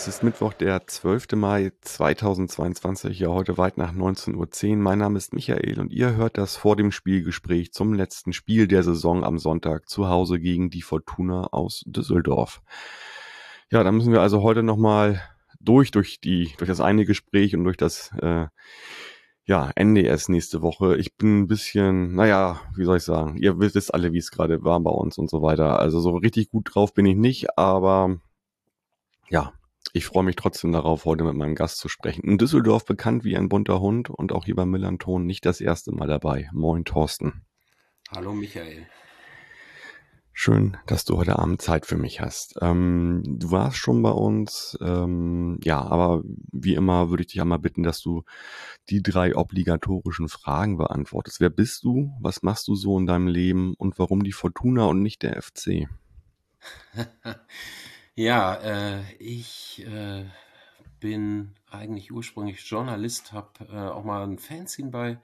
es ist Mittwoch, der 12. Mai 2022, ja heute weit nach 19.10 Uhr. Mein Name ist Michael und ihr hört das vor dem Spielgespräch zum letzten Spiel der Saison am Sonntag zu Hause gegen die Fortuna aus Düsseldorf. Ja, da müssen wir also heute nochmal durch, durch die, durch das eine Gespräch und durch das, äh, ja, erst nächste Woche. Ich bin ein bisschen, naja, wie soll ich sagen, ihr wisst alle, wie es gerade war bei uns und so weiter. Also so richtig gut drauf bin ich nicht, aber ja, ich freue mich trotzdem darauf, heute mit meinem Gast zu sprechen. In Düsseldorf bekannt wie ein bunter Hund und auch hier beim Millanton nicht das erste Mal dabei. Moin, Thorsten. Hallo, Michael. Schön, dass du heute Abend Zeit für mich hast. Ähm, du warst schon bei uns, ähm, ja, aber wie immer würde ich dich einmal bitten, dass du die drei obligatorischen Fragen beantwortest. Wer bist du? Was machst du so in deinem Leben? Und warum die Fortuna und nicht der FC? ja, äh, ich äh, bin eigentlich ursprünglich Journalist, habe äh, auch mal ein Fanzine bei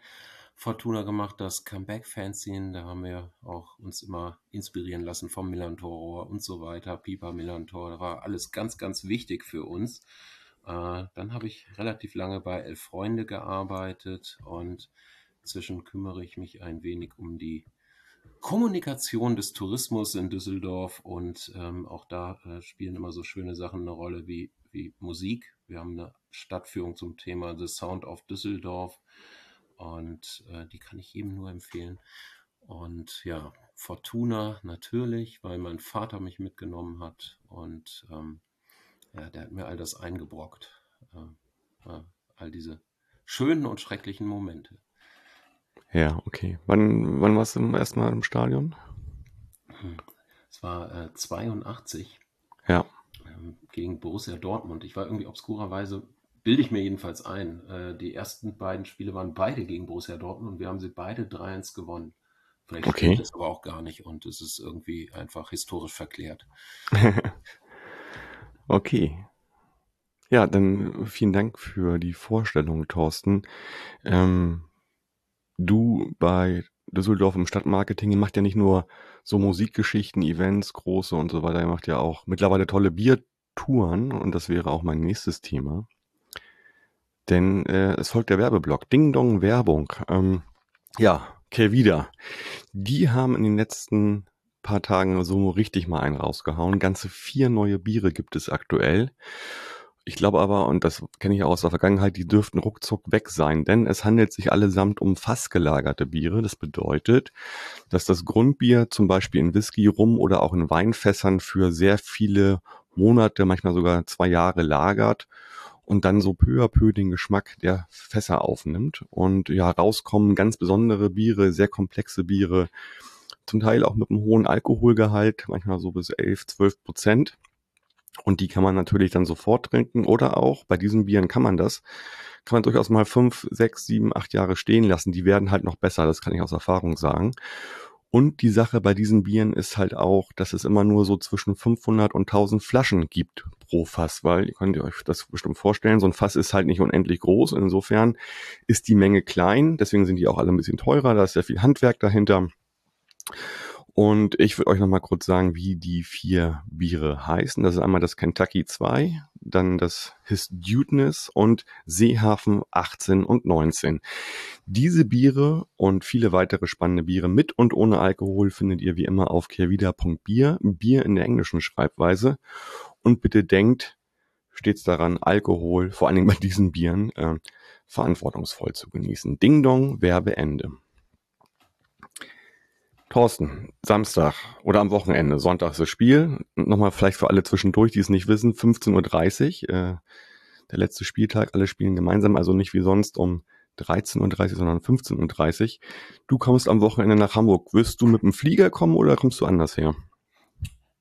Fortuna gemacht, das Comeback-Fanzine. Da haben wir auch uns immer inspirieren lassen vom Millantor und so weiter. Pipa Millantor, da war alles ganz, ganz wichtig für uns. Äh, dann habe ich relativ lange bei Elf Freunde gearbeitet und inzwischen kümmere ich mich ein wenig um die Kommunikation des Tourismus in Düsseldorf und ähm, auch da äh, spielen immer so schöne Sachen eine Rolle wie, wie Musik. Wir haben eine Stadtführung zum Thema The Sound of Düsseldorf und äh, die kann ich jedem nur empfehlen. Und ja, Fortuna natürlich, weil mein Vater mich mitgenommen hat und ähm, ja, der hat mir all das eingebrockt. Äh, äh, all diese schönen und schrecklichen Momente. Ja, okay. Wann, wann warst du erstmal im Stadion? Hm, es war äh, 82. Ja. Ähm, gegen Borussia Dortmund. Ich war irgendwie obskurerweise bilde ich mir jedenfalls ein. Äh, die ersten beiden Spiele waren beide gegen Borussia Dortmund und wir haben sie beide 3-1 gewonnen. Vielleicht okay. stimmt das aber auch gar nicht und es ist irgendwie einfach historisch verklärt. okay. Ja, dann vielen Dank für die Vorstellung, Thorsten. Ähm, du bei Düsseldorf im Stadtmarketing macht ja nicht nur so Musikgeschichten, Events, große und so weiter, ihr macht ja auch mittlerweile tolle Biertouren und das wäre auch mein nächstes Thema. Denn äh, es folgt der Werbeblock. Ding Dong Werbung. Ähm, ja, Kelvida. Die haben in den letzten paar Tagen so richtig mal einen rausgehauen. Ganze vier neue Biere gibt es aktuell. Ich glaube aber, und das kenne ich aus der Vergangenheit, die dürften ruckzuck weg sein, denn es handelt sich allesamt um fassgelagerte Biere. Das bedeutet, dass das Grundbier zum Beispiel in Whisky, Rum oder auch in Weinfässern für sehr viele Monate, manchmal sogar zwei Jahre lagert und dann so peu à peu den Geschmack der Fässer aufnimmt. Und ja, rauskommen ganz besondere Biere, sehr komplexe Biere, zum Teil auch mit einem hohen Alkoholgehalt, manchmal so bis 11, 12 Prozent. Und die kann man natürlich dann sofort trinken oder auch bei diesen Bieren kann man das, kann man durchaus mal fünf, sechs, sieben, acht Jahre stehen lassen. Die werden halt noch besser, das kann ich aus Erfahrung sagen. Und die Sache bei diesen Bieren ist halt auch, dass es immer nur so zwischen 500 und 1000 Flaschen gibt pro Fass, weil ihr könnt euch das bestimmt vorstellen, so ein Fass ist halt nicht unendlich groß. Insofern ist die Menge klein, deswegen sind die auch alle ein bisschen teurer, da ist sehr viel Handwerk dahinter. Und ich würde euch nochmal kurz sagen, wie die vier Biere heißen. Das ist einmal das Kentucky 2, dann das His Dudeness und Seehafen 18 und 19. Diese Biere und viele weitere spannende Biere mit und ohne Alkohol findet ihr wie immer auf kehrwieder.bier, Bier in der englischen Schreibweise. Und bitte denkt stets daran, Alkohol, vor allen Dingen bei diesen Bieren, äh, verantwortungsvoll zu genießen. Ding Dong, Werbeende. Thorsten, Samstag oder am Wochenende, Sonntag ist das Spiel. Nochmal vielleicht für alle zwischendurch, die es nicht wissen, 15.30 Uhr, äh, der letzte Spieltag. Alle spielen gemeinsam, also nicht wie sonst um 13.30 Uhr, sondern 15.30 Uhr. Du kommst am Wochenende nach Hamburg. Wirst du mit dem Flieger kommen oder kommst du anders her?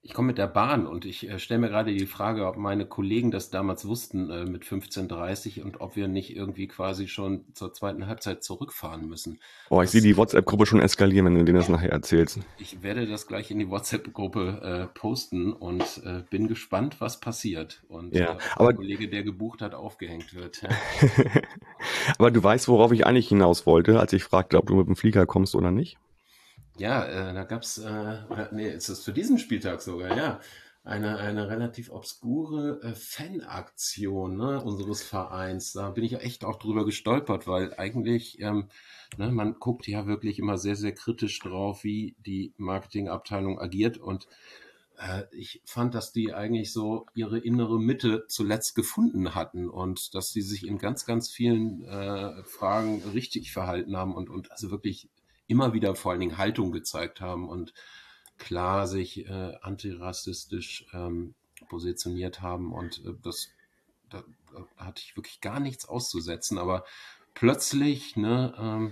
Ich komme mit der Bahn und ich äh, stelle mir gerade die Frage, ob meine Kollegen das damals wussten äh, mit 15.30 und ob wir nicht irgendwie quasi schon zur zweiten Halbzeit zurückfahren müssen. Oh, ich sehe die WhatsApp-Gruppe schon eskalieren, wenn du denen das nachher erzählst. ich werde das gleich in die WhatsApp-Gruppe äh, posten und äh, bin gespannt, was passiert und äh, Ja, der aber, Kollege, der gebucht hat, aufgehängt wird. Ja. aber du weißt, worauf ich eigentlich hinaus wollte, als ich fragte, ob du mit dem Flieger kommst oder nicht? Ja, äh, da gab's, äh, nee, ist es zu diesem Spieltag sogar, ja, eine, eine relativ obskure äh, Fanaktion ne, unseres Vereins. Da bin ich ja echt auch drüber gestolpert, weil eigentlich, ähm, ne, man guckt ja wirklich immer sehr, sehr kritisch drauf, wie die Marketingabteilung agiert und äh, ich fand, dass die eigentlich so ihre innere Mitte zuletzt gefunden hatten und dass sie sich in ganz, ganz vielen äh, Fragen richtig verhalten haben und, und also wirklich immer wieder vor allen Dingen Haltung gezeigt haben und klar sich äh, antirassistisch ähm, positioniert haben und äh, das da, da hatte ich wirklich gar nichts auszusetzen, aber plötzlich ne, ähm,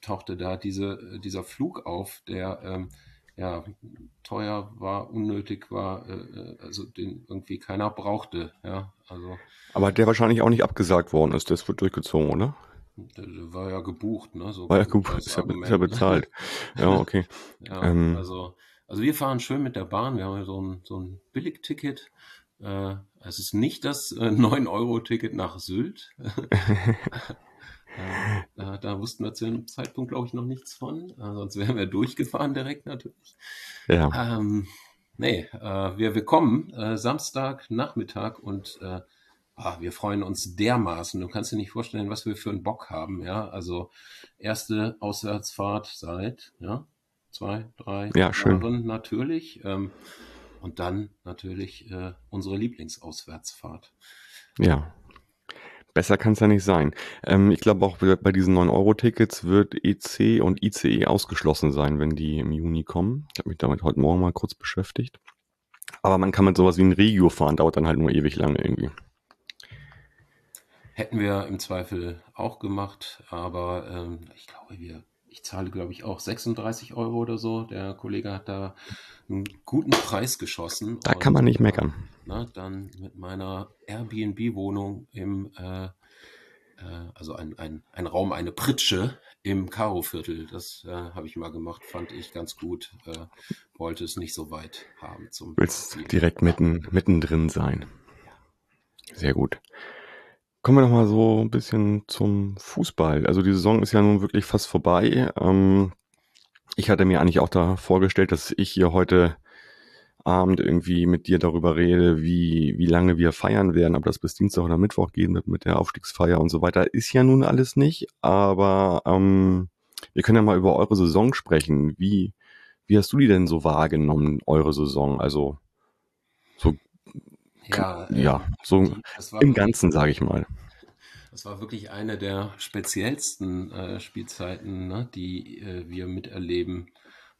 tauchte da diese, dieser Flug auf, der ähm, ja teuer war, unnötig war, äh, äh, also den irgendwie keiner brauchte, ja, also Aber der wahrscheinlich auch nicht abgesagt worden ist, das wird durchgezogen, oder? War ja gebucht, ne, so War ja als ist ja, ist ja bezahlt. Ja, okay. Ja, Ähm, also, also wir fahren schön mit der Bahn. Wir haben ja so ein, so ein Billigticket. Äh, es ist nicht das äh, 9-Euro-Ticket nach Sylt. Äh, da, da wussten wir zu dem Zeitpunkt, glaube ich, noch nichts von. Äh, sonst wären wir durchgefahren direkt natürlich. ja, Ähm, nee, äh, wir, wir kommen äh, Samstag Nachmittag und äh, ah, wir freuen uns dermaßen. Du kannst dir nicht vorstellen, was wir für einen Bock haben. Ja, also erste Auswärtsfahrt seit ja, zwei, drei ja, schön. Jahren natürlich. Ähm, und dann natürlich äh, unsere Lieblingsauswärtsfahrt. Ja, besser kann es ja nicht sein. Ähm, ich glaube auch bei bei diesen 9-Euro-Tickets wird EC und ICE ausgeschlossen sein, wenn die im Juni kommen. Ich habe mich damit heute Morgen mal kurz beschäftigt. Aber man kann mit sowas wie ein Regio fahren, dauert dann halt nur ewig lange irgendwie. Hätten wir im Zweifel auch gemacht, aber ähm, ich glaube, wir, ich zahle, glaube ich, auch 36 Euro oder so. Der Kollege hat da einen guten Preis geschossen Da kann man und nicht äh, meckern. na, dann mit meiner Airbnb-Wohnung im, äh, äh, also ein, ein, ein Raum, eine Pritsche im Karo-Viertel. Das äh, habe ich mal gemacht, fand ich ganz gut. Äh, wollte es nicht so weit haben zum Willst Ziel. direkt mitten, mittendrin sein. Sehr gut. Kommen wir noch mal so ein bisschen zum Fußball. Also die Saison ist ja nun wirklich fast vorbei. Ähm, ich hatte mir eigentlich auch da vorgestellt, dass ich hier heute Abend irgendwie mit dir darüber rede, wie, wie lange wir feiern werden, ob das bis Dienstag oder Mittwoch geht mit, mit der Aufstiegsfeier und so weiter. Ist ja nun alles nicht, aber ähm, wir können ja mal über eure Saison sprechen. Wie, wie hast du die denn so wahrgenommen, eure Saison? Also so, Ja, ja, so war im Ganzen, sage ich mal. Das war wirklich eine der speziellsten äh, Spielzeiten, ne, die äh, wir miterleben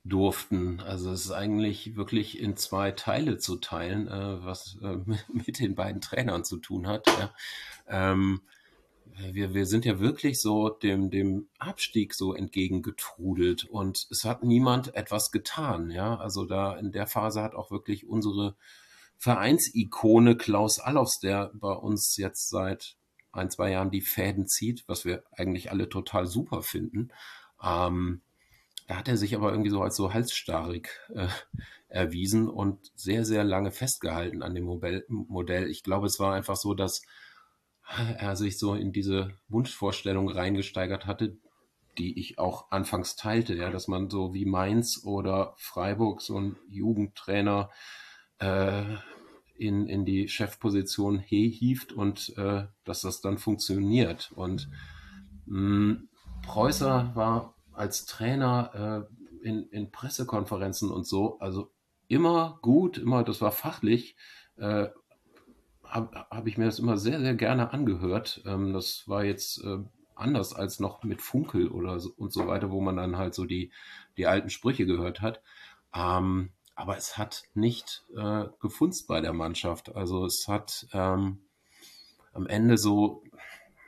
durften. Also es ist eigentlich wirklich in zwei Teile zu teilen, äh, was äh, mit den beiden Trainern zu tun hat. Ja. Ähm, wir, wir sind ja wirklich so dem, dem Abstieg so entgegengetrudelt und es hat niemand etwas getan. Ja, also da in der Phase hat auch wirklich unsere Vereinsikone Klaus Allofs, der bei uns jetzt seit ein, zwei Jahren die Fäden zieht, was wir eigentlich alle total super finden. Ähm, da hat er sich aber irgendwie so als so halsstarrig äh, erwiesen und sehr, sehr lange festgehalten an dem Modell. Ich glaube, es war einfach so, dass er sich so in diese Wunschvorstellung reingesteigert hatte, die ich auch anfangs teilte, ja, dass man so wie Mainz oder Freiburg so einen Jugendtrainer äh, in, in die Chefposition he hieft und äh, dass das dann funktioniert. Und mh, Preußer war als Trainer äh, in, in Pressekonferenzen und so, also immer gut, immer, das war fachlich, äh, habe hab ich mir das immer sehr, sehr gerne angehört. Ähm, das war jetzt äh, anders als noch mit Funkel oder so, und so weiter, wo man dann halt so die, die alten Sprüche gehört hat. Ähm, aber es hat nicht äh, gefunzt bei der Mannschaft. Also es hat ähm, am Ende so,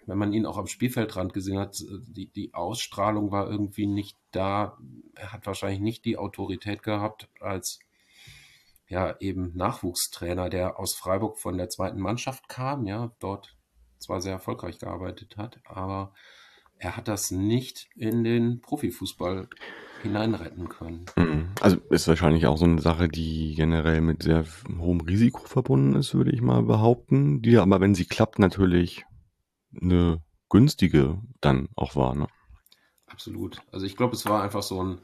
wenn man ihn auch am Spielfeldrand gesehen hat, die, die Ausstrahlung war irgendwie nicht da. Er hat wahrscheinlich nicht die Autorität gehabt als ja eben Nachwuchstrainer, der aus Freiburg von der zweiten Mannschaft kam, ja, dort zwar sehr erfolgreich gearbeitet hat, aber er hat das nicht in den Profifußball hineinretten können. Mhm. Also ist wahrscheinlich auch so eine Sache, die generell mit sehr hohem Risiko verbunden ist, würde ich mal behaupten, die aber, wenn sie klappt, natürlich eine günstige dann auch war. Ne? Absolut. Also ich glaube, es war einfach so ein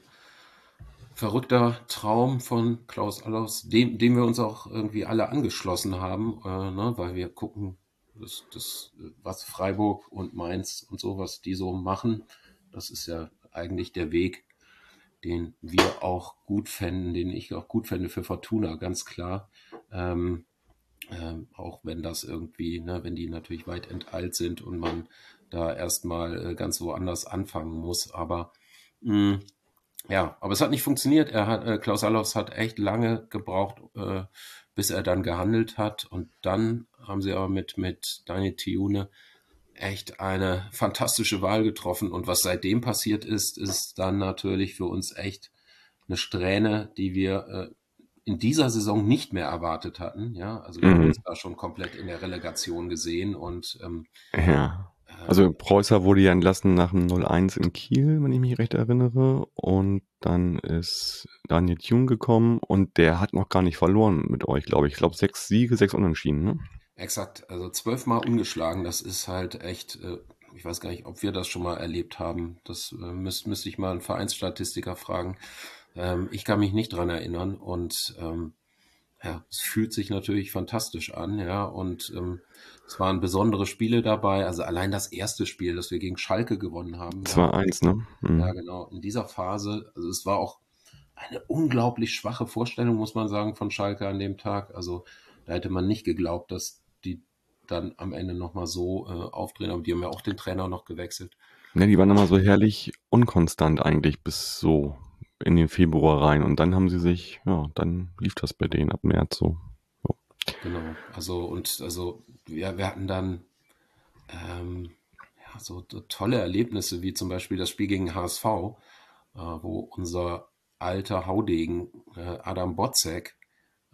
verrückter Traum von Klaus Allofs, dem, dem wir uns auch irgendwie alle angeschlossen haben, äh, ne, weil wir gucken, das, das, was Freiburg und Mainz und so, was die so machen, das ist ja eigentlich der Weg, den wir auch gut fänden, den ich auch gut fände für Fortuna, ganz klar. Ähm, ähm, auch wenn das irgendwie, ne, wenn die natürlich weit enteilt sind und man da erstmal äh, ganz woanders anfangen muss. Aber mh, mm, ja, aber es hat nicht funktioniert. Er hat, äh, Klaus Allofs hat echt lange gebraucht, äh, bis er dann gehandelt hat. Und dann haben sie aber mit, mit Daniel Thiune echt eine fantastische Wahl getroffen. Und was seitdem passiert ist, ist dann natürlich für uns echt eine Strähne, die wir äh, in dieser Saison nicht mehr erwartet hatten. Ja, also wir mhm. haben uns da schon komplett in der Relegation gesehen und ähm, ja. Also Preußer wurde ja entlassen nach dem 0-1 in Kiel, wenn ich mich recht erinnere. Und dann ist Daniel Thune gekommen und der hat noch gar nicht verloren mit euch, glaube ich. Ich glaube sechs Siege, sechs Unentschieden, ne? Exakt, also zwölfmal ungeschlagen. Das ist halt echt, äh, ich weiß gar nicht, ob wir das schon mal erlebt haben. Das äh, müsste müsst ich mal einen Vereinsstatistiker fragen. Ähm, ich kann mich nicht dran erinnern und ähm, ja, es fühlt sich natürlich fantastisch an, ja, und ähm, es waren besondere Spiele dabei. Also allein das erste Spiel, das wir gegen Schalke gewonnen haben. 2-1, ja, ne? Mhm. Ja, genau. In dieser Phase, also es war auch eine unglaublich schwache Vorstellung, muss man sagen, von Schalke an dem Tag. Also da hätte man nicht geglaubt, dass dann am Ende nochmal so äh, aufdrehen, aber die haben ja auch den Trainer noch gewechselt. Ne, die waren immer so herrlich unkonstant eigentlich bis so in den Februar rein und dann haben sie sich, ja, dann lief das bei denen ab März so. so. Genau, also und also ja, wir hatten dann ähm, ja, so, tolle Erlebnisse wie zum Beispiel das Spiel gegen HSV, äh, wo unser alter Haudegen äh, Adam Botzek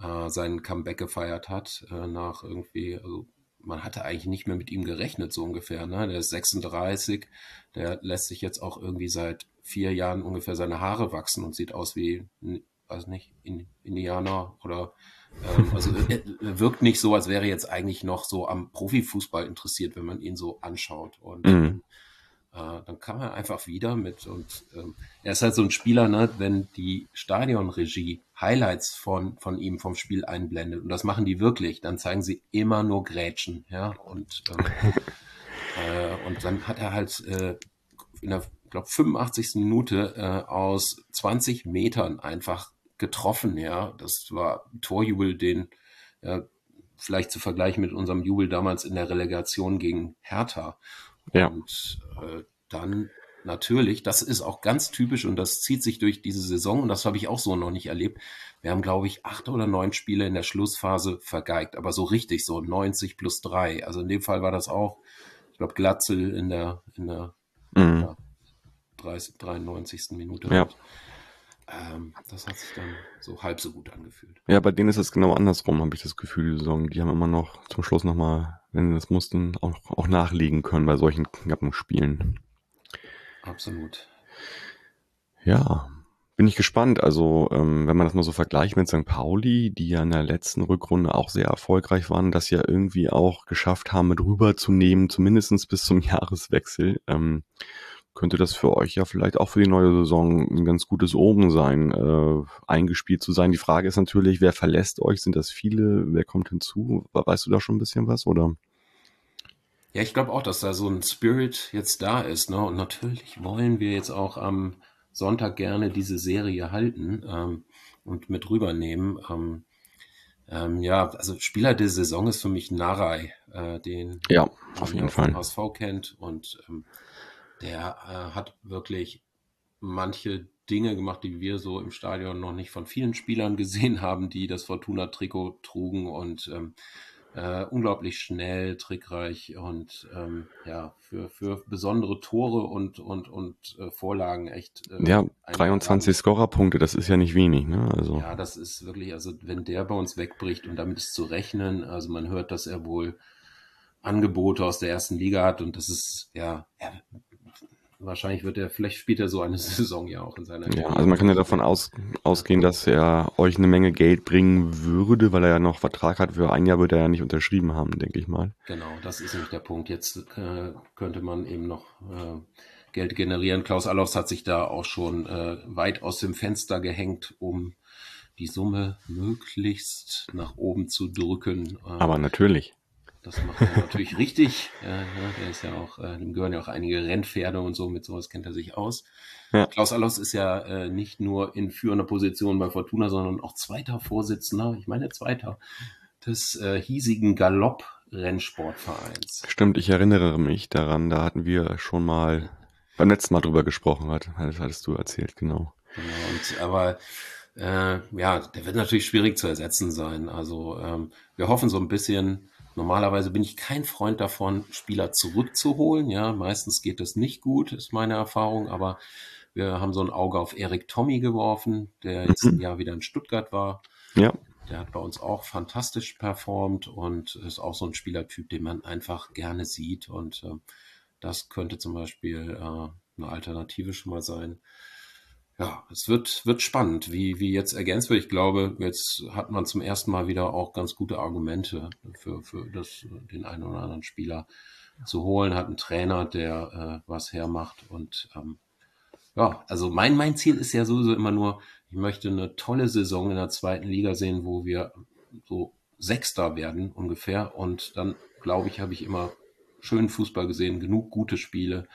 äh, seinen Comeback gefeiert hat äh, nach irgendwie, also man hatte eigentlich nicht mehr mit ihm gerechnet, so ungefähr. Ne? Der ist 36, der lässt sich jetzt auch irgendwie seit vier Jahren ungefähr seine Haare wachsen und sieht aus wie, weiß nicht, Indianer oder ähm, also er wirkt nicht so, als wäre jetzt eigentlich noch so am Profifußball interessiert, wenn man ihn so anschaut. Und mhm. äh, dann kam er einfach wieder mit und ähm, er ist halt so ein Spieler, ne, wenn die Stadionregie Highlights von, von ihm vom Spiel einblendet, und das machen die wirklich, dann zeigen sie immer nur Grätschen, ja, und ähm, äh, und dann hat er halt äh, in der glaube 85. Minute äh, aus 20 Metern einfach getroffen, ja. Das war Torjubel, den ja, vielleicht zu vergleichen mit unserem Jubel damals in der Relegation gegen Hertha. Ja. Und äh, dann natürlich, das ist auch ganz typisch und das zieht sich durch diese Saison und das habe ich auch so noch nicht erlebt. Wir haben, glaube ich, acht oder neun Spiele in der Schlussphase vergeigt, aber so richtig so 90 plus drei. Also in dem Fall war das auch, ich glaube, Glatzel in der, in der mhm. ja, 30, 93. Minute. Ja. Ähm, das hat sich dann so halb so gut angefühlt. Ja, bei denen ist es genau andersrum, habe ich das Gefühl, die Saison. Die haben immer noch zum Schluss nochmal, wenn sie das mussten, auch, auch nachlegen können bei solchen knappen Spielen. Absolut. Ja, bin ich gespannt. Also, ähm, wenn man das mal so vergleicht mit St. Pauli, die ja in der letzten Rückrunde auch sehr erfolgreich waren, das ja irgendwie auch geschafft haben, mit rüberzunehmen, zumindestens bis zum Jahreswechsel. Ähm, könnte das für euch ja vielleicht auch für die neue Saison ein ganz gutes Oben sein, äh, eingespielt zu sein. Die Frage ist natürlich, wer verlässt euch? Sind das viele? Wer kommt hinzu? Weißt du da schon ein bisschen was, oder? Ja, ich glaube auch, dass da so ein Spirit jetzt da ist. Ne? Und natürlich wollen wir jetzt auch am Sonntag gerne diese Serie halten ähm, und mit rübernehmen. Ähm, ähm, ja, also Spieler der Saison ist für mich Narei, äh, den ja, auf jeden Fall. HSV kennt und ähm, der äh, hat wirklich manche Dinge gemacht, die wir so im Stadion noch nicht von vielen Spielern gesehen haben, die das Fortuna-Trikot trugen und ähm, Äh, unglaublich schnell, trickreich und ähm, ja, für, für besondere Tore und, und, und äh, Vorlagen echt. Äh, ja, 23 Scorerpunkte, das ist ja nicht wenig, ne? Also. Ja, das ist wirklich, also wenn der bei uns wegbricht und damit ist zu rechnen, also man hört, dass er wohl Angebote aus der ersten Liga hat und das ist, ja, er wahrscheinlich wird er, vielleicht spielt er so eine Saison ja auch in seiner Ja, also man kann ja davon aus, ausgehen, dass er euch eine Menge Geld bringen würde, weil er ja noch Vertrag hat. Für ein Jahr wird er ja nicht unterschrieben haben, denke ich mal. Genau, das ist nämlich der Punkt. Jetzt äh, könnte man eben noch äh, Geld generieren. Klaus Allofs hat sich da auch schon äh, weit aus dem Fenster gehängt, um die Summe möglichst nach oben zu drücken. Äh, Aber natürlich. Das macht er natürlich richtig. Ja, ja, der ist ja auch, äh, dem gehören ja auch einige Rennpferde und so, mit sowas kennt er sich aus. Ja. Klaus Allos ist ja äh, nicht nur in führender Position bei Fortuna, sondern auch zweiter Vorsitzender, ich meine zweiter, des äh, hiesigen Galopp-Rennsportvereins. Stimmt, ich erinnere mich daran, da hatten wir schon mal beim letzten Mal drüber gesprochen, hat, das hattest du erzählt, genau. Genau, und, aber äh, ja, der wird natürlich schwierig zu ersetzen sein. Also ähm, wir hoffen so ein bisschen, Normalerweise bin ich kein Freund davon, Spieler zurückzuholen. Ja, meistens geht das nicht gut, ist meine Erfahrung, aber wir haben so ein Auge auf Erik Tommy geworfen, der jetzt ein. Jahr wieder in Stuttgart war. Ja. Der hat bei uns auch fantastisch performt und ist auch so ein Spielertyp, den man einfach gerne sieht. Und äh, das könnte zum Beispiel äh, eine Alternative schon mal sein ja, es wird, wird spannend, wie, wie jetzt ergänzt wird. Ich glaube, jetzt hat man zum ersten Mal wieder auch ganz gute Argumente für, für das, den einen oder anderen Spieler zu holen, hat einen Trainer, der äh, was hermacht. Und ähm, ja, also mein, mein Ziel ist ja sowieso immer nur, ich möchte eine tolle Saison in der zweiten Liga sehen, wo wir so Sechster werden ungefähr. Und dann, glaube ich, habe ich immer schönen Fußball gesehen, genug gute Spiele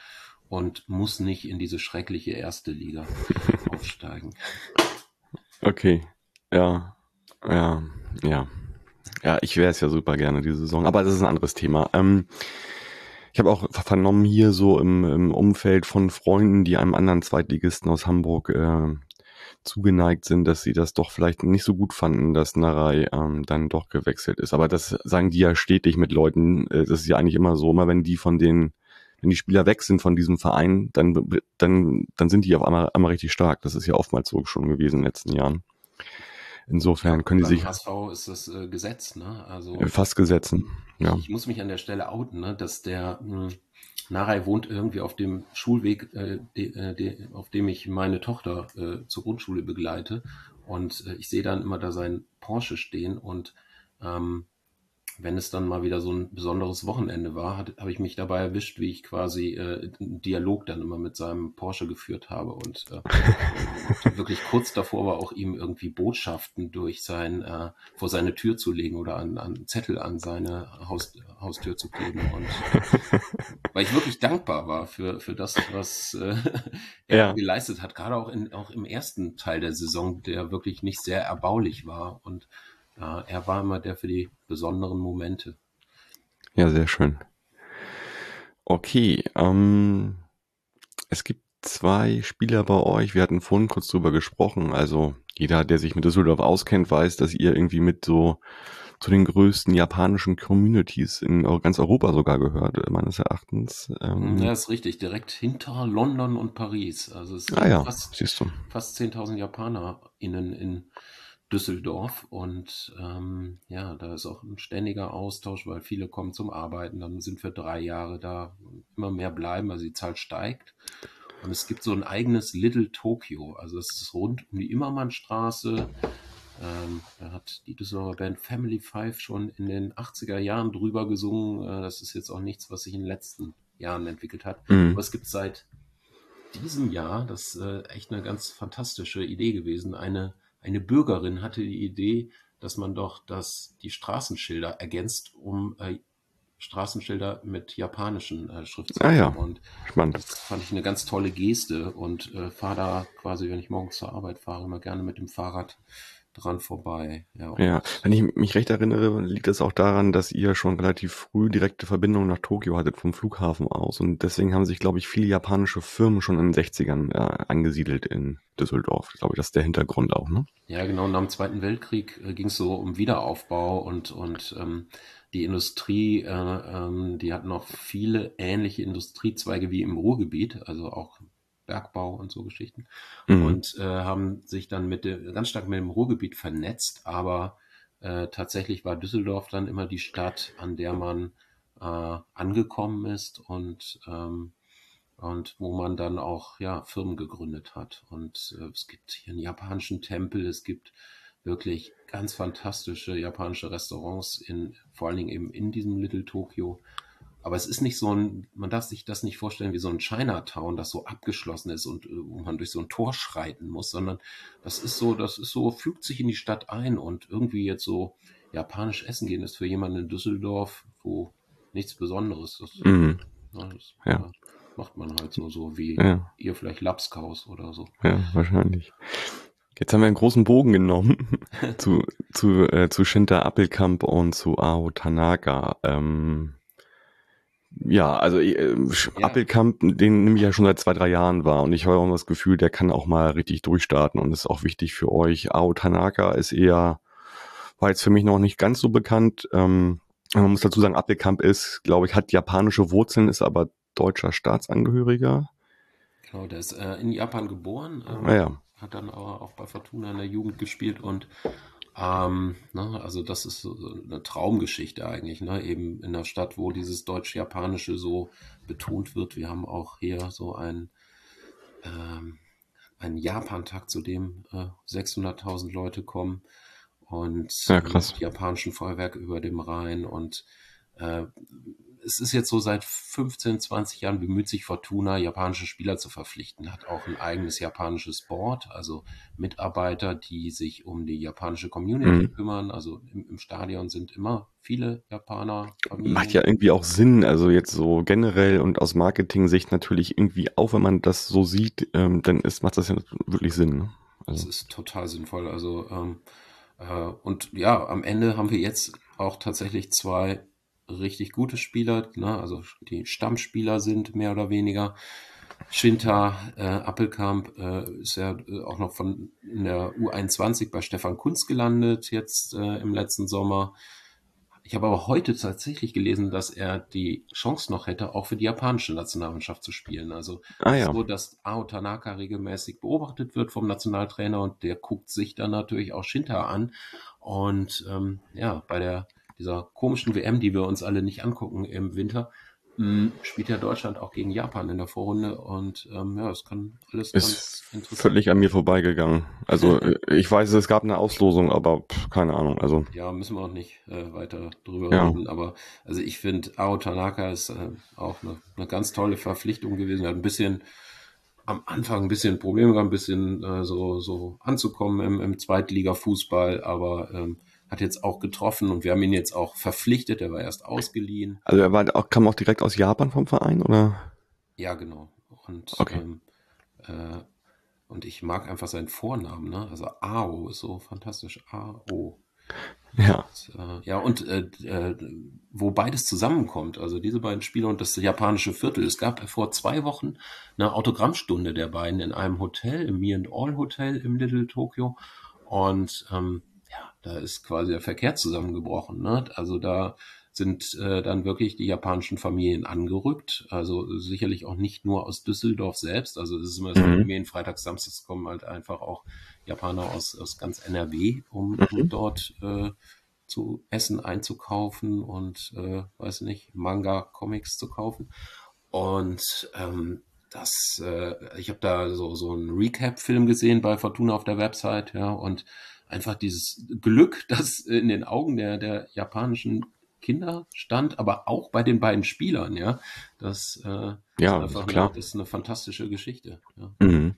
und muss nicht in diese schreckliche erste Liga aufsteigen. Okay, ja, ja, ja. Ja, ich wäre es ja super gerne diese Saison, aber das ist ein anderes Thema. Ähm, ich habe auch vernommen hier so im, im, Umfeld von Freunden, die einem anderen Zweitligisten aus Hamburg äh, zugeneigt sind, dass sie das doch vielleicht nicht so gut fanden, dass Narei ähm, dann doch gewechselt ist. Aber das sagen die ja stetig mit Leuten. Äh, das ist ja eigentlich immer so, immer wenn die von den wenn die Spieler weg sind von diesem Verein, dann, dann, dann sind die auf einmal, einmal richtig stark. Das ist ja oftmals so schon gewesen in den letzten Jahren. Insofern können die sich. HSV ist das äh, Gesetz, ne? Also. Fast Gesetzen, ja. Ich, ich, muss mich an der Stelle outen, ne? Dass der, mh, hm, Narei wohnt irgendwie auf dem Schulweg, äh, de, äh, de, auf dem ich meine Tochter äh, zur Grundschule begleite. Und äh, ich sehe dann immer da sein Porsche stehen und ähm, wenn es dann mal wieder so ein besonderes Wochenende war, habe ich mich dabei erwischt, wie ich quasi äh, einen Dialog dann immer mit seinem Porsche geführt habe und äh, wirklich kurz davor war auch ihm irgendwie Botschaften durch sein äh, vor seine Tür zu legen oder an, an Zettel an seine Haus, Haustür zu kleben und weil ich wirklich dankbar war für für das, was äh, er ja. geleistet hat, gerade auch in auch im ersten Teil der Saison, der wirklich nicht sehr erbaulich war und er war immer der für die besonderen Momente. Ja, sehr schön. Okay, ähm, es gibt zwei Spieler bei euch. Wir hatten vorhin kurz drüber gesprochen. Also jeder, der sich mit Düsseldorf auskennt, weiß, dass ihr irgendwie mit so zu den größten japanischen Communities in ganz Europa sogar gehört, meines Erachtens. Ähm, ja, ist richtig. Direkt hinter London und Paris. Also es sind ah, ja, fast, fast 10.000 JapanerInnen in Düsseldorf und ähm, ja, da ist auch ein ständiger Austausch, weil viele kommen zum Arbeiten, dann sind wir drei Jahre da, immer mehr bleiben, also die Zahl steigt. Und es gibt so ein eigenes Little Tokyo, also es ist rund um die Immermannstraße. Ähm, da hat die Düsseldorfer Band Family Five schon in den 80er Jahren drüber gesungen. Äh, das ist jetzt auch nichts, was sich in den letzten Jahren entwickelt hat. Mhm. Aber es gibt seit diesem Jahr, das ist äh, echt eine ganz fantastische Idee gewesen, eine eine Bürgerin hatte die Idee, dass man doch das, die Straßenschilder ergänzt, um äh, Straßenschilder mit japanischen äh, Schriftzeichen. Ah ja, und spannend. Das fand ich eine ganz tolle Geste und äh, fahre da quasi, wenn ich morgens zur Arbeit fahre, immer gerne mit dem Fahrrad dran vorbei. Ja, ja, wenn ich mich recht erinnere, liegt es auch daran, dass ihr schon relativ früh direkte Verbindungen nach Tokio hattet vom Flughafen aus und deswegen haben sich, glaube ich, viele japanische Firmen schon in den 60ern äh, angesiedelt in Düsseldorf. Ich glaube, das ist der Hintergrund auch, ne? Ja, genau. Nach dem Zweiten Weltkrieg äh, ging es so um Wiederaufbau und, und ähm, die Industrie, äh, ähm, die hat noch viele ähnliche Industriezweige wie im Ruhrgebiet, also auch Bergbau und so Geschichten. Mhm. Und äh, haben sich dann mit dem, ganz stark mit dem Ruhrgebiet vernetzt, aber äh, tatsächlich war Düsseldorf dann immer die Stadt, an der man äh, angekommen ist und ähm, und wo man dann auch ja Firmen gegründet hat. Und äh, es gibt hier einen japanischen Tempel, es gibt wirklich ganz fantastische japanische Restaurants in vor allen Dingen eben in diesem Little Tokyo. Aber es ist nicht so ein, man darf sich das nicht vorstellen wie so ein Chinatown, das so abgeschlossen ist und äh, wo man durch so ein Tor schreiten muss, sondern das ist so, das ist so, fügt sich in die Stadt ein und irgendwie jetzt so japanisch essen gehen ist für jemanden in Düsseldorf, wo nichts Besonderes. Das, mhm. ja, das ja. macht man halt so, so wie ja. ihr vielleicht Lapskaus oder so. Ja, wahrscheinlich. Jetzt haben wir einen großen Bogen genommen zu, zu, äh, zu Shinta Appelkamp und zu Ao Tanaka. Ähm, ja, also äh, ja. Appelkamp, den nehme ich ja schon seit zwei, drei Jahren wahr und ich habe auch das Gefühl, der kann auch mal richtig durchstarten und ist auch wichtig für euch. Ao Tanaka ist eher, war jetzt für mich noch nicht ganz so bekannt. Ähm, man muss dazu sagen, Appelkamp ist, glaube ich, hat japanische Wurzeln, ist aber deutscher Staatsangehöriger. Genau, der ist äh, in Japan geboren, ähm, ah, ja. hat dann aber auch bei Fortuna in der Jugend gespielt und ähm, ne, also das ist so eine Traumgeschichte eigentlich, ne? eben in der Stadt, wo dieses Deutsch-Japanische so betont wird. Wir haben auch hier so ein ähm, einen Japan-Tag, zu dem äh, 600.000 Leute kommen und ja, krass. japanischen Feuerwerk über dem Rhein und äh, es ist jetzt so seit 15, 20 Jahren bemüht sich Fortuna, japanische Spieler zu verpflichten, hat auch ein eigenes japanisches Board, also Mitarbeiter, die sich um die japanische Community mhm. kümmern. Also im, im, Stadion sind immer viele Japaner. Familien. Macht ja irgendwie auch Sinn, also jetzt so generell und aus Marketing-Sicht natürlich irgendwie auch, wenn man das so sieht, ähm, dann ist, macht das ja wirklich Sinn. Ne? Also. Das ist total sinnvoll. Also ähm, äh, und ja, am Ende haben wir jetzt auch tatsächlich zwei richtig gute Spieler, ne? also die Stammspieler sind mehr oder weniger. Shinta äh, Appelkamp äh, ist ja äh, auch noch von in der U21 bei Stefan Kunz gelandet, jetzt äh, im letzten Sommer. Ich habe aber heute tatsächlich gelesen, dass er die Chance noch hätte, auch für die japanische Nationalmannschaft zu spielen. Also ah, ja. so, dass Ao Tanaka regelmäßig beobachtet wird vom Nationaltrainer und der guckt sich dann natürlich auch Shinta an. Und ähm, ja, bei der dieser komischen WM, die wir uns alle nicht angucken im Winter, mh, spielt ja Deutschland auch gegen Japan in der Vorrunde und ähm, ja, es kann alles ist ganz interessant. Völlig an mir vorbeigegangen. Also ich weiß, es gab eine Auslosung, aber pff, keine Ahnung. Also ja, müssen wir auch nicht äh, weiter drüber ja. reden. Aber also ich finde, Ao Tanaka ist äh, auch eine, eine ganz tolle Verpflichtung gewesen. Er hat ein bisschen am Anfang ein bisschen Probleme gehabt, ein bisschen äh, so, so anzukommen im, im Zweitliga-Fußball, aber ähm, hat jetzt auch getroffen und wir haben ihn jetzt auch verpflichtet, er war erst ausgeliehen. Also er war auch, kam auch direkt aus Japan vom Verein, oder? Ja, genau. Und, okay. ähm, äh, und ich mag einfach seinen Vornamen, ne? Also Ao ist so fantastisch. Ao. Ja. Und, äh, ja, und äh, äh, wo beides zusammenkommt, also diese beiden Spiele und das japanische Viertel. Es gab vor zwei Wochen eine Autogrammstunde der beiden in einem Hotel, im Me and All Hotel im Little Tokyo. Und ähm, da ist quasi der Verkehr zusammengebrochen. Ne? Also da sind äh, dann wirklich die japanischen Familien angerückt. Also sicherlich auch nicht nur aus Düsseldorf selbst. Also es ist immer so, mhm. Familien freitags, samstags kommen halt einfach auch Japaner aus, aus ganz NRW, um, mhm. dort äh, zu essen einzukaufen und äh, weiß nicht, Manga, Comics zu kaufen. Und ähm, das, äh, ich habe da so, so einen Recap-Film gesehen bei Fortuna auf der Website, ja, und einfach dieses Glück, das in den Augen der, der japanischen Kinder stand, aber auch bei den beiden Spielern, ja. Das, äh, ja, ist klar. Eine, das ist eine fantastische Geschichte. Ja. Mhm.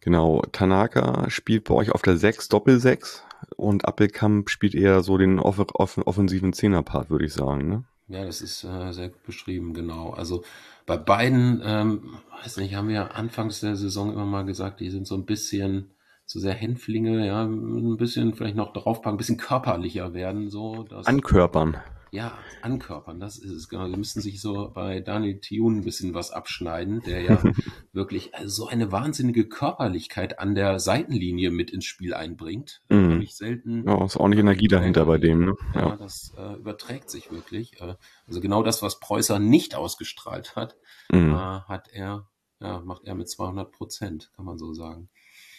Genau, Tanaka spielt bei euch auf der 6 Doppel-6 und Appelkamp spielt eher so den off off offensiven Zehnerpart, würde ich sagen, ne? Ja, das ist äh, sehr gut beschrieben, genau. Also bei beiden, ähm, weiß nicht, haben wir anfangs der Saison immer mal gesagt, die sind so ein bisschen zu sehr Hänflinge, ja, ein bisschen vielleicht noch draufpacken, ein bisschen körperlicher werden, so. Dass, Ankörpern. Ja, ankörpern, das ist es, genau. Sie müssen sich so bei Daniel Thune ein bisschen was abschneiden, der ja wirklich also so eine wahnsinnige Körperlichkeit an der Seitenlinie mit ins Spiel einbringt. Mhm. Habe ich selten. Ja, ist ordentlich Energie dahinter bei dem, ne? Ja, Ja. das äh, überträgt sich wirklich. Äh, also genau das, was Preußer nicht ausgestrahlt hat, äh, Mhm. hat er, ja, macht er mit 200 Prozent, kann man so sagen.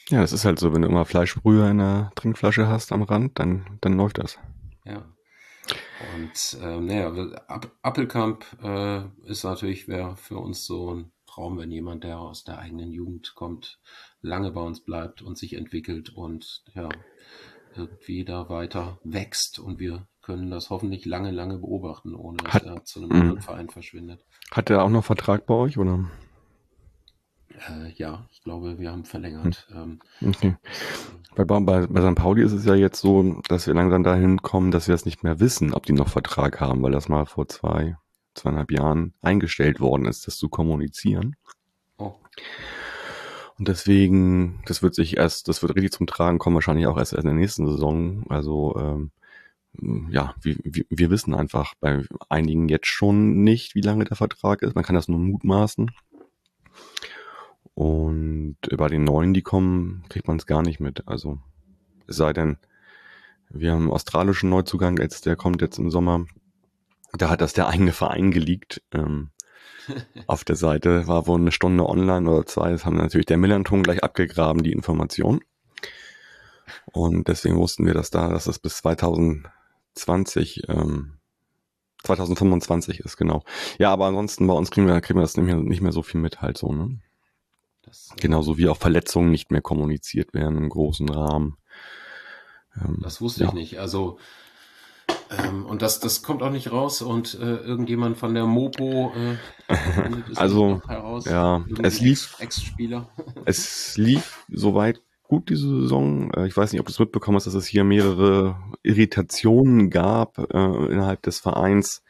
Ja, das ist halt so, wenn du immer Fleischbrühe in der Trinkflasche hast am Rand, dann, dann läuft das. Ja. Und ähm, naja, App- Appelkamp äh, ist natürlich wäre für uns so ein Traum, wenn jemand, der aus der eigenen Jugend kommt, lange bei uns bleibt und sich entwickelt und ja, irgendwie da weiter wächst und wir können das hoffentlich lange, lange beobachten, ohne dass Hat- er zu einem Mhm. anderen Verein verschwindet. Hat er auch noch Vertrag bei euch, oder? Äh, ja, ich glaube, wir haben verlängert. Ähm, Okay. Bei, bei, bei St. Pauli ist es ja jetzt so, dass wir langsam dahin kommen, dass wir es nicht mehr wissen, ob die noch Vertrag haben, weil das mal vor zwei, zweieinhalb Jahren eingestellt worden ist, das zu kommunizieren. oh, Und deswegen, das wird sich erst, das wird richtig zum Tragen kommen, wahrscheinlich auch erst in der nächsten Saison. Also ähm, ja, wir, wir wissen einfach bei einigen jetzt schon nicht, wie lange der Vertrag ist. Man kann das nur mutmaßen. Und bei den neuen, die kommen, kriegt man es gar nicht mit. Also es sei denn, wir haben einen australischen Neuzugang, jetzt, der kommt jetzt im Sommer. Da hat das der eigene Verein geleakt. Ähm, auf der Seite war wohl eine Stunde online oder zwei. Das haben natürlich der Millanton gleich abgegraben, die Information. Und deswegen wussten wir, dass da, dass es bis 2020, ähm, 2025 ist, genau. Ja, aber ansonsten bei uns kriegen wir, kriegen wir das nicht mehr, nicht mehr so viel mit halt so, ne? Das, äh, Genauso wie auch Verletzungen nicht mehr kommuniziert werden im großen Rahmen. Ähm, Das wusste ja. ich nicht. Also ähm, und das, das kommt auch nicht raus und äh, irgendjemand von der Mopo äh, Also, noch heraus. ja, es lief- Ex- Ex-Spieler. Es lief soweit gut diese Saison. Äh, Ich weiß nicht, ob du es mitbekommen hast, dass es hier mehrere Irritationen gab äh, innerhalb des Vereins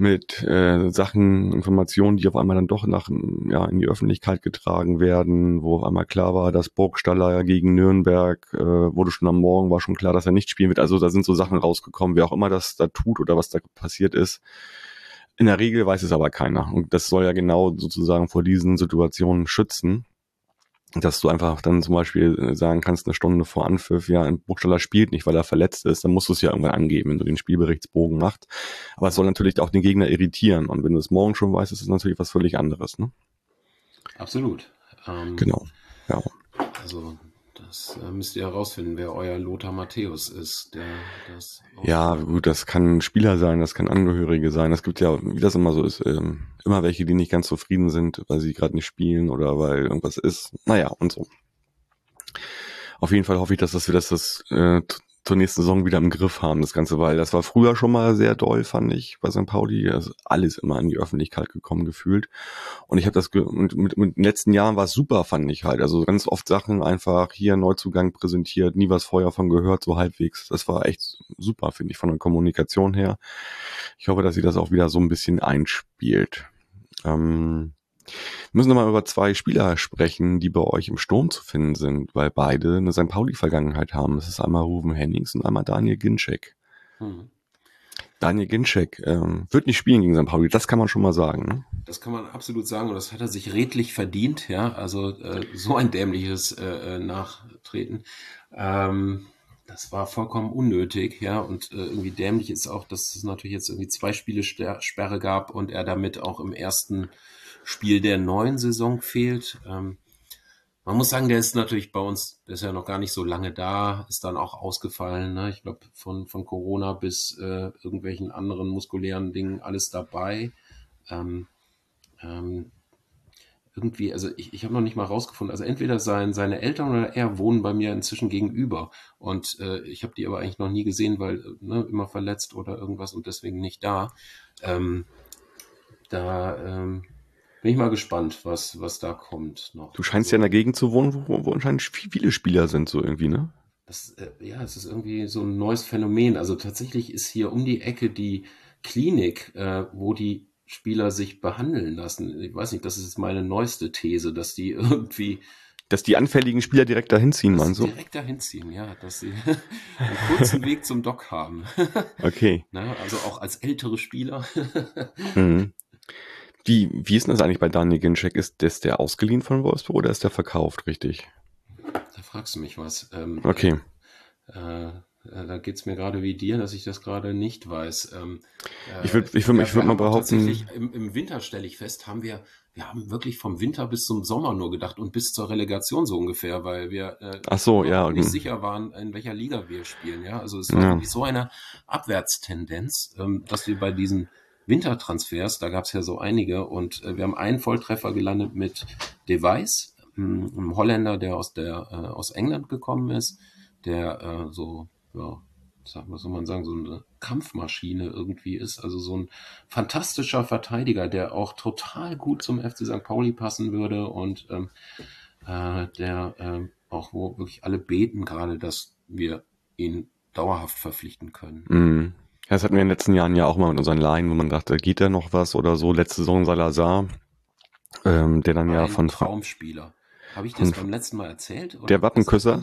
mit äh, Sachen, Informationen, die auf einmal dann doch nach ja in die Öffentlichkeit getragen werden, wo auf einmal klar war, dass Burgstaller gegen Nürnberg äh, wurde schon am Morgen war schon klar, dass er nicht spielen wird. Also da sind so Sachen rausgekommen, wer auch immer das da tut oder was da passiert ist. In der Regel weiß es aber keiner und das soll ja genau sozusagen vor diesen Situationen schützen dass du einfach dann zum Beispiel äh, sagen kannst, eine Stunde vor Anpfiff, ja, ein Burgstaller spielt nicht, weil er verletzt ist, dann musst du es ja irgendwann angeben, wenn du den Spielberichtsbogen machst. Aber es soll natürlich auch den Gegner irritieren. Und wenn du es morgen schon weißt, ist es natürlich was völlig anderes, ne? Absolut. Ähm, Genau. Ja. Also das äh, müsst ihr herausfinden, wer euer Lothar Matthäus ist, der das Ja, gut, das kann ein Spieler sein, das kann Angehörige sein. Es gibt ja, wie das immer so ist, ähm, immer welche, die nicht ganz zufrieden sind, weil sie gerade nicht spielen oder weil irgendwas ist. Naja, und so. Auf jeden Fall hoffe ich, dass das wir das, äh, zur nächsten Saison wieder im Griff haben, das Ganze, weil das war früher schon mal sehr doll, fand ich, bei St. Pauli. Also alles immer in die Öffentlichkeit gekommen gefühlt. Und ich habe das ge und mit, mit den letzten Jahren war es super, fand ich halt. Also ganz oft Sachen einfach hier Neuzugang präsentiert, nie was vorher von gehört, so halbwegs. Das war echt super, finde ich, von der Kommunikation her. Ich hoffe, dass sie das auch wieder so ein bisschen einspielt. Ähm, wir müssen nochmal über zwei Spieler sprechen, die bei euch im Sturm zu finden sind, weil beide eine St. Pauli-Vergangenheit haben. Das ist einmal Ruben Hennings und einmal Daniel Ginczek. Hm. Daniel Ginczek ähm, wird nicht spielen gegen St. Pauli, das kann man schon mal sagen. Ne? Das kann man absolut sagen und das hat er sich redlich verdient, ja. Also äh, so ein dämliches äh, äh, Nachtreten. Ähm, das war vollkommen unnötig, ja. Und äh, irgendwie dämlich ist auch, dass es natürlich jetzt irgendwie zwei Spiele Sperre gab und er damit auch im ersten Spiel der neuen Saison fehlt. Ähm, man muss sagen, der ist natürlich bei uns, der ist ja noch gar nicht so lange da, ist dann auch ausgefallen. Ne? Ich glaube, von, von Corona bis äh, irgendwelchen anderen muskulären Dingen alles dabei. Ähm, ähm, irgendwie, also ich, ich habe noch nicht mal rausgefunden, also entweder sein, seine Eltern oder er wohnen bei mir inzwischen gegenüber und äh, ich habe die aber eigentlich noch nie gesehen, weil ne, immer verletzt oder irgendwas und deswegen nicht da. Ähm, da ähm, bin ich mal gespannt, was, was da kommt noch. Du scheinst ja in der Gegend zu wohnen, wo, wo anscheinend viel- viele Spieler sind, so irgendwie, ne? Das, äh, ja, es ist irgendwie so ein neues Phänomen. Also tatsächlich ist hier um die Ecke die Klinik, äh, wo die Spieler sich behandeln lassen. Ich weiß nicht, das ist jetzt meine neueste These, dass die irgendwie Dass die anfälligen Spieler direkt dahin ziehen, sie du? direkt dahin ziehen, ja, dass sie einen kurzen Weg zum Dock haben. Okay. Ne? Also auch als ältere Spieler. Mhm. Wie, wie ist denn das eigentlich bei Daniel Ginczek? Ist das der ausgeliehen von Wolfsburg oder ist der verkauft, richtig? Da fragst du mich was. Ähm, Okay. Äh, äh, da geht's mir gerade wie dir, dass ich das gerade nicht weiß. Ähm, äh, Ich würd- ich würd- ja, ich würd mal behaupten- Tatsächlich im, Im Winter stelle ich fest, haben wir, wir haben wirklich vom Winter bis zum Sommer nur gedacht und bis zur Relegation so ungefähr, weil wir äh, so, ja. nicht mhm. sicher waren, in welcher Liga wir spielen. Ja, also es war Ja. so eine Abwärtstendenz, ähm, dass wir bei diesen Wintertransfers, da gab es ja so einige und äh, wir haben einen Volltreffer gelandet mit Device, ähm, einem Holländer, der aus der äh, aus England gekommen ist, der äh, so ja, sag, was soll man sagen, so eine Kampfmaschine irgendwie ist, also so ein fantastischer Verteidiger, der auch total gut zum FC St. Pauli passen würde und ähm, äh, der ähm, auch wo wirklich alle beten gerade, dass wir ihn dauerhaft verpflichten können. Mhm. Ja, das hatten wir in den letzten Jahren ja auch mal mit unseren Laien, wo man dachte, geht da noch was oder so. Letzte Saison Salazar, ähm, der dann ja Ein von Fra Traumspieler. Habe ich das von- beim letzten Mal erzählt? Oder Der Wappenküsser?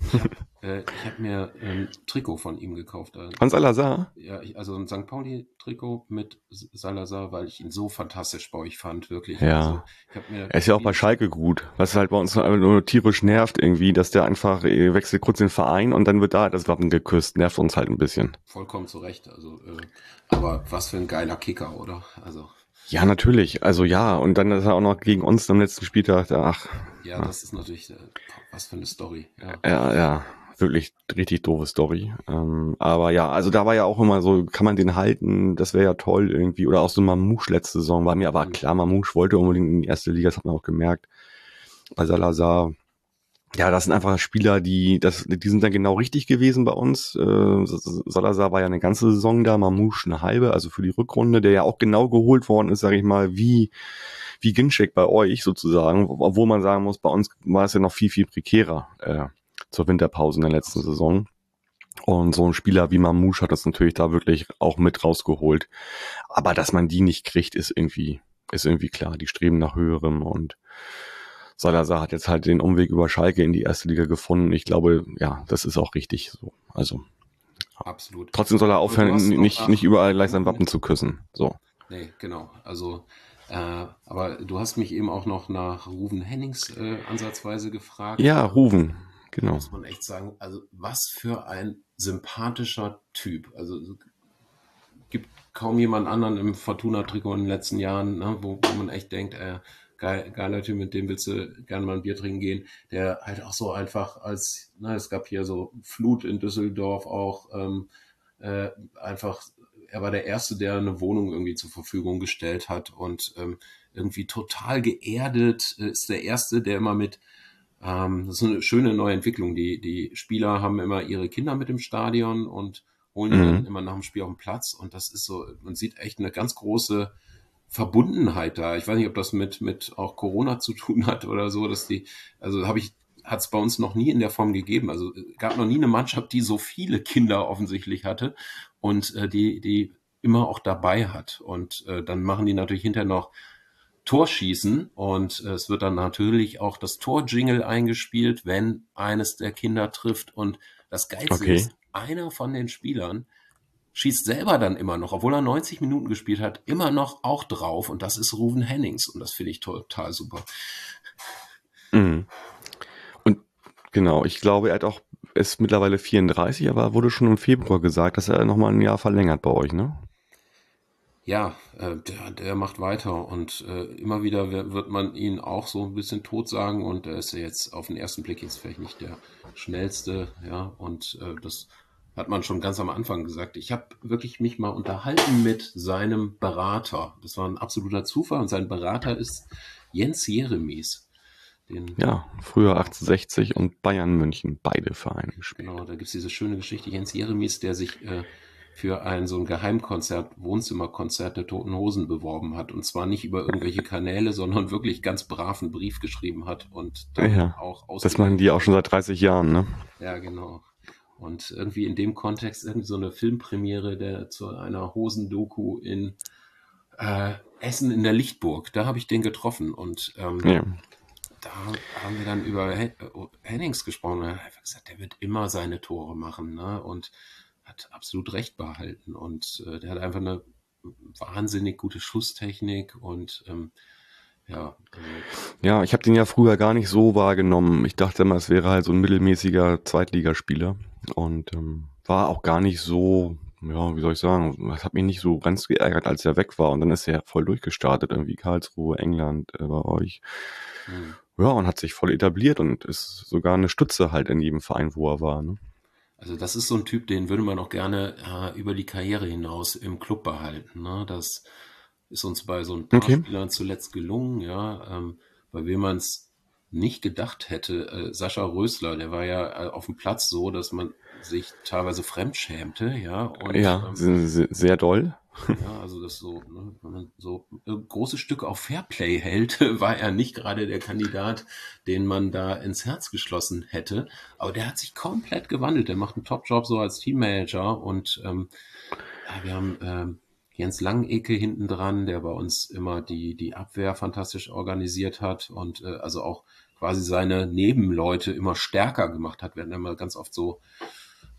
Gemacht? Ich habe äh, hab mir ein Trikot von ihm gekauft. Äh, von Salazar. Ja, ich, also ein St. Pauli-Trikot mit Salazar, weil ich ihn so fantastisch bei euch fand, wirklich. Ja. Also, Er ist ja auch bei Schalke gut. Was halt bei uns nur tierisch nervt irgendwie, dass der einfach äh, wechselt kurz den Verein und dann wird da das Wappen geküsst. Nervt uns halt ein bisschen. vollkommen zu Recht. Also, äh, aber was für ein geiler Kicker, oder? Also, Ja, natürlich. Also ja, und dann ist er auch noch gegen uns am letzten Spieltag. Ach, ja, das ist natürlich, äh, was für eine Story. Ja. ja, ja, wirklich richtig doofe Story. Ähm, aber ja, also da war ja auch immer so, kann man den halten? Das wäre ja toll irgendwie. Oder auch so Mamouche letzte Saison war mir aber Mhm. klar, Mamouche wollte unbedingt in die erste Liga, das hat man auch gemerkt. Bei Salazar. Ja, das sind einfach Spieler, die, das, die sind dann genau richtig gewesen bei uns. Äh, Salazar war ja eine ganze Saison da, Mamouche eine halbe, also für die Rückrunde, der ja auch genau geholt worden ist, sage ich mal, wie, wie Ginczek bei euch sozusagen, obwohl man sagen muss, bei uns war es ja noch viel, viel prekärer äh, zur Winterpause in der letzten Saison. Und so ein Spieler wie Mamouche hat das natürlich da wirklich auch mit rausgeholt. Aber dass man die nicht kriegt, ist irgendwie, ist irgendwie klar. Die streben nach höherem und Salazar hat jetzt halt den Umweg über Schalke in die erste Liga gefunden. Ich glaube, ja, das ist auch richtig so. Also Absolut. trotzdem soll er aufhören, nicht, nicht überall gleich sein Wappen zu küssen. So. Nee, genau. Also, äh, aber du hast mich eben auch noch nach Ruven Hennings äh, ansatzweise gefragt. Ja, Ruven, genau. muss man echt sagen, also was für ein sympathischer Typ. Also es gibt kaum jemand anderen im Fortuna-Trikot in den letzten Jahren, ne, wo, wo man echt denkt, äh, geil, geiler Typ, mit dem willst du gerne mal ein Bier trinken gehen, der halt auch so einfach als, ne, es gab hier so Flut in Düsseldorf auch, ähm, äh, einfach, er war der Erste, der eine Wohnung irgendwie zur Verfügung gestellt hat und ähm, irgendwie total geerdet, äh, ist der Erste, der immer mit ähm, das ist eine schöne neue Entwicklung. Die, die Spieler haben immer ihre Kinder mit im Stadion und holen die Mhm. dann immer nach dem Spiel auf den Platz. Und das ist so, man sieht echt eine ganz große Verbundenheit da. Ich weiß nicht, ob das mit, mit auch Corona zu tun hat oder so, dass die, also habe ich, hat es bei uns noch nie in der Form gegeben. Also äh, gab noch nie eine Mannschaft, die so viele Kinder offensichtlich hatte und äh, die, die immer auch dabei hat. Und äh, dann machen die natürlich hinterher noch Torschießen und äh, es wird dann natürlich auch das Torjingle eingespielt, wenn eines der Kinder trifft und das Geilste Okay. ist, einer von den Spielern schießt selber dann immer noch, obwohl er 90 Minuten gespielt hat, immer noch auch drauf und das ist Ruven Hennings und das finde ich total super. Mhm. Und genau, ich glaube, er hat auch, ist mittlerweile 34, aber wurde schon im Februar gesagt, dass er nochmal ein Jahr verlängert bei euch, ne? Ja, äh, der, der macht weiter und äh, immer wieder wird man ihn auch so ein bisschen tot sagen und er ist ja jetzt auf den ersten Blick jetzt vielleicht nicht der schnellste, ja, und äh, das hat man schon ganz am Anfang gesagt. Ich habe wirklich mich mal unterhalten mit seinem Berater. Das war ein absoluter Zufall und sein Berater ist Jens Jeremies. Den, Ja, früher 1860 und Bayern München, beide Vereine gespielt. Genau, da gibt's diese schöne Geschichte. Jens Jeremies, der sich äh, für ein so ein Geheimkonzert, Wohnzimmerkonzert der Toten Hosen beworben hat. Und zwar nicht über irgendwelche Kanäle, sondern wirklich ganz brav einen Brief geschrieben hat und dann Ja, auch Das machen die auch schon seit 30 Jahren, ne? Ja, genau. Und irgendwie in dem Kontext irgendwie so eine Filmpremiere der zu einer Hosendoku in äh, Essen in der Lichtburg. Da habe ich den getroffen und ähm, Ja. da haben wir dann über Hennings gesprochen. Er hat einfach gesagt, der wird immer seine Tore machen ne? und hat absolut recht behalten. Und äh, der hat einfach eine wahnsinnig gute Schusstechnik und ähm, ja. Äh, ja, ich habe den ja früher gar nicht so wahrgenommen. Ich dachte immer, es wäre halt so ein mittelmäßiger Zweitligaspieler und ähm, war auch gar nicht so, ja, wie soll ich sagen, es hat mich nicht so ganz geärgert, als er weg war und dann ist er voll durchgestartet, irgendwie Karlsruhe, England äh, bei euch. Mhm. Ja, und hat sich voll etabliert und ist sogar eine Stütze halt in jedem Verein, wo er war. Ne? Also das ist so ein Typ, den würde man auch gerne äh, über die Karriere hinaus im Club behalten. Ne? Das ist uns bei so ein paar okay. Spielern zuletzt gelungen, ja, ähm, bei wem man es nicht gedacht hätte. Äh, Sascha Rösler, der war ja äh, auf dem Platz so, dass man sich teilweise fremdschämte, ja. Und, ja, ähm, sehr doll. Ja, also das so, ne, wenn man so äh, große Stücke auf Fairplay hält, war er nicht gerade der Kandidat, den man da ins Herz geschlossen hätte. Aber der hat sich komplett gewandelt. Der macht einen Top-Job so als Teammanager und ähm, ja, wir haben ähm, Jens Langecke hinten dran, der bei uns immer die, die Abwehr fantastisch organisiert hat und äh, also auch quasi seine Nebenleute immer stärker gemacht hat. Wir hatten immer ganz oft so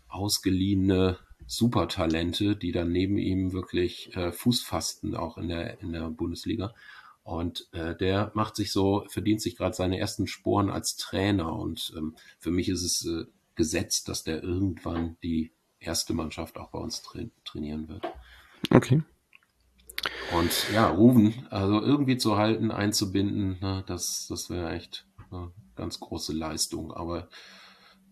ausgeliehene Supertalente, die dann neben ihm wirklich äh, Fuß fassten, auch in der, in der Bundesliga. Und äh, der macht sich so, verdient sich gerade seine ersten Sporen als Trainer. Und ähm, für mich ist es äh, gesetzt, dass der irgendwann die erste Mannschaft auch bei uns tra trainieren wird. Okay. Und ja, Ruven, also irgendwie zu halten, einzubinden, ne, das, das wäre echt eine ganz große Leistung. Aber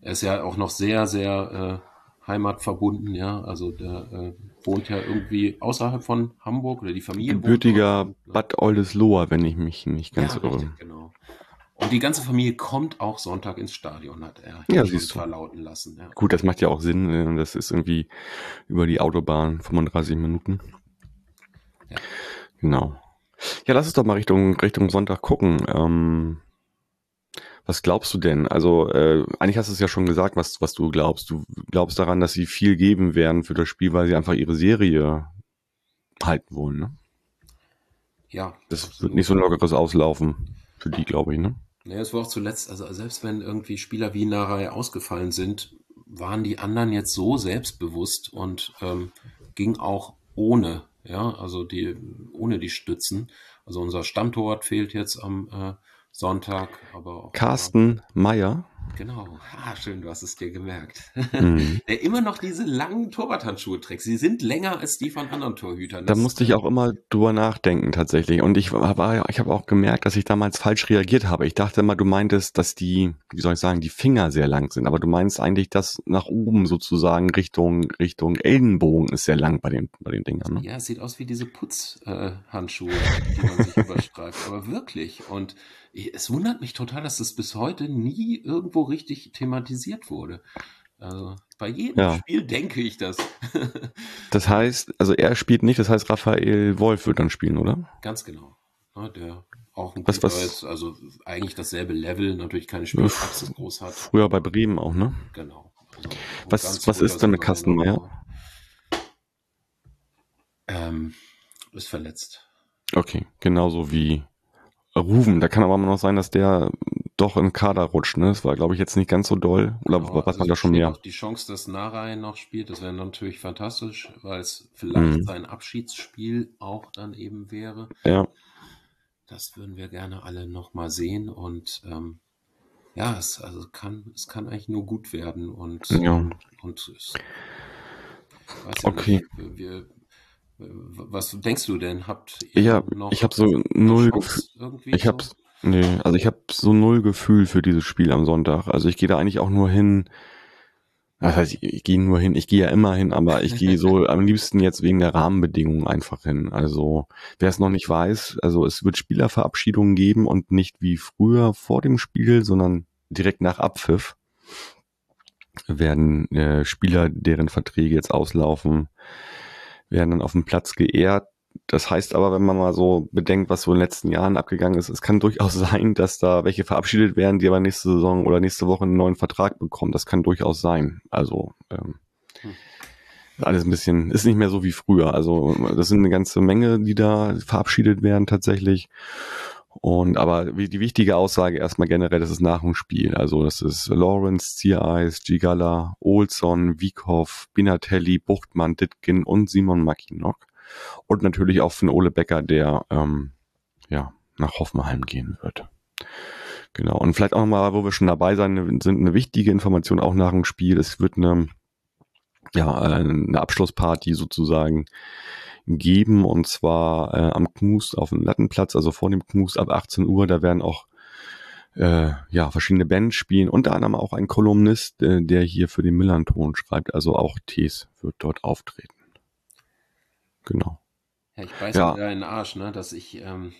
er ist ja auch noch sehr, sehr äh, heimatverbunden, ja. Also der äh, wohnt ja irgendwie außerhalb von Hamburg oder die Familie. Gebürtiger Bad Oldesloe, wenn ich mich nicht ganz ja, irre. Richtig, genau. Und die ganze Familie kommt auch Sonntag ins Stadion, hat er ja, siehst verlauten lassen. Ja. Gut, das macht ja auch Sinn. Äh, das ist irgendwie über die Autobahn 35 Minuten. Ja. Genau. Ja, lass uns doch mal Richtung, Richtung Sonntag gucken. Ähm, was glaubst du denn? Also, äh, eigentlich hast du es ja schon gesagt, was, was du glaubst. Du glaubst daran, dass sie viel geben werden für das Spiel, weil sie einfach ihre Serie halten wollen, ne? Ja. Das absolut. wird nicht so ein lockeres Auslaufen für die, glaube ich, ne? Naja, es war auch zuletzt, also selbst wenn irgendwie Spieler wie Narei ausgefallen sind, waren die anderen jetzt so selbstbewusst und ähm, ging auch ohne, ja, also die, ohne die Stützen. Also unser Stammtorwart fehlt jetzt am äh, Sonntag, aber auch. Carsten Meyer. Genau. Ah, schön, du hast es dir gemerkt. Mhm. Der immer noch diese langen Torwarthandschuhe trägt. Sie sind länger als die von anderen Torhütern. Das da musste ich auch immer drüber nachdenken, tatsächlich. Und ich war, ich habe auch gemerkt, dass ich damals falsch reagiert habe. Ich dachte immer, du meintest, dass die, wie soll ich sagen, die Finger sehr lang sind. Aber du meinst eigentlich, dass nach oben sozusagen Richtung, Richtung Ellenbogen ist sehr lang bei den, bei den Dingern. Ne? Ja, es sieht aus wie diese Putzhandschuhe, äh, die man sich überstreift. Aber wirklich. Und es wundert mich total, dass das bis heute nie irgendwo richtig thematisiert wurde. Also bei jedem ja. Spiel denke ich das. das heißt, also er spielt nicht, das heißt Raphael Wolf wird dann spielen, oder? Ganz genau. Ja, der auch ein was, was, ist, also eigentlich dasselbe Level, natürlich keine Spielpraxis groß hat. Früher bei Bremen auch, ne? Genau. Also was was ist denn mit Kastenmeier? Ähm, ist verletzt. Okay, genauso wie Rufen. Da kann aber noch sein, dass der doch im Kader rutscht. Ne? Das war, glaube ich, jetzt nicht ganz so doll. Oder genau, was also man da schon mehr? Die Chance, dass Narayan noch spielt, das wäre natürlich fantastisch, weil es vielleicht mhm. sein Abschiedsspiel auch dann eben wäre. Ja. Das würden wir gerne alle noch mal sehen und ähm, ja, es also kann es kann eigentlich nur gut werden und ja. und es, okay. Nicht, wir, was denkst du denn? Habt ihr ja, noch ich habe so null Gefühl. Ich habe nee, also ich habe so null Gefühl für dieses Spiel am Sonntag. Also ich gehe da eigentlich auch nur hin. Das heißt, ich, ich gehe nur hin. Ich gehe ja immer hin, aber ich gehe so am liebsten jetzt wegen der Rahmenbedingungen einfach hin. Also wer es noch nicht weiß, also es wird Spielerverabschiedungen geben und nicht wie früher vor dem Spiel, sondern direkt nach Abpfiff werden äh, Spieler, deren Verträge jetzt auslaufen, werden dann auf dem Platz geehrt. Das heißt aber, wenn man mal so bedenkt, was so in den letzten Jahren abgegangen ist, es kann durchaus sein, dass da welche verabschiedet werden, die aber nächste Saison oder nächste Woche einen neuen Vertrag bekommen. Das kann durchaus sein. Also ähm, hm. alles ein bisschen, ist nicht mehr so wie früher. Also das sind eine ganze Menge, die da verabschiedet werden tatsächlich. Und aber wie die wichtige Aussage erstmal generell, das ist nach dem Spiel. Also das ist Lawrence, Ziereis, Gigala, Olson, Wiekhoff, Binatelli, Buchtmann, Ditkin und Simon Mackinock. Und natürlich auch von Ole Becker, der ähm, ja nach Hoffenheim gehen wird. Genau. Und vielleicht auch mal, wo wir schon dabei sein, sind eine wichtige Information auch nach dem Spiel. Es wird eine, ja, eine Abschlussparty sozusagen geben und zwar äh, am Knus auf dem Lattenplatz, also vor dem Knus ab 18 Uhr. Da werden auch äh, ja verschiedene Bands spielen, unter anderem auch ein Kolumnist, äh, der hier für den Millanton schreibt, also auch Tees wird dort auftreten. Genau. Ja, ich beiß ja. mir in den Arsch, ne, dass ich ähm,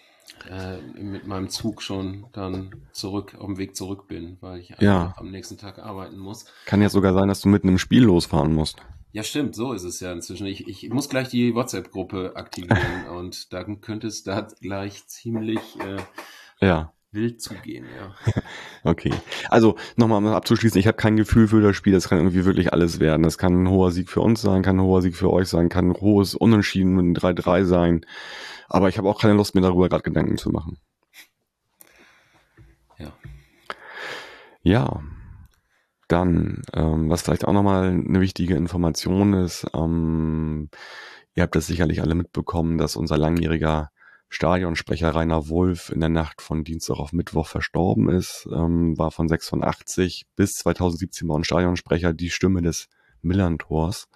äh, mit meinem Zug schon dann zurück, auf dem Weg zurück bin, weil ich ja. am nächsten Tag arbeiten muss. Kann ja sogar sein, dass du mitten im Spiel losfahren musst. Ja, stimmt, so ist es ja inzwischen. Ich, ich muss gleich die WhatsApp-Gruppe aktivieren und dann könnte es da gleich ziemlich äh, ja. Wild zugehen, ja. okay. Also nochmal um abzuschließen, ich habe kein Gefühl für das Spiel, das kann irgendwie wirklich alles werden. Das kann ein hoher Sieg für uns sein, kann ein hoher Sieg für euch sein, kann ein hohes Unentschieden mit 3-3 sein. Aber ich habe auch keine Lust, mir darüber gerade Gedanken zu machen. Ja. Ja. Dann, ähm, was vielleicht auch nochmal eine wichtige Information ist, ähm, ihr habt das sicherlich alle mitbekommen, dass unser langjähriger Stadionsprecher Rainer Wolf in der Nacht von Dienstag auf Mittwoch verstorben ist, ähm, war von 86 bis 2017 war ein Stadionsprecher die Stimme des Millern-Tors.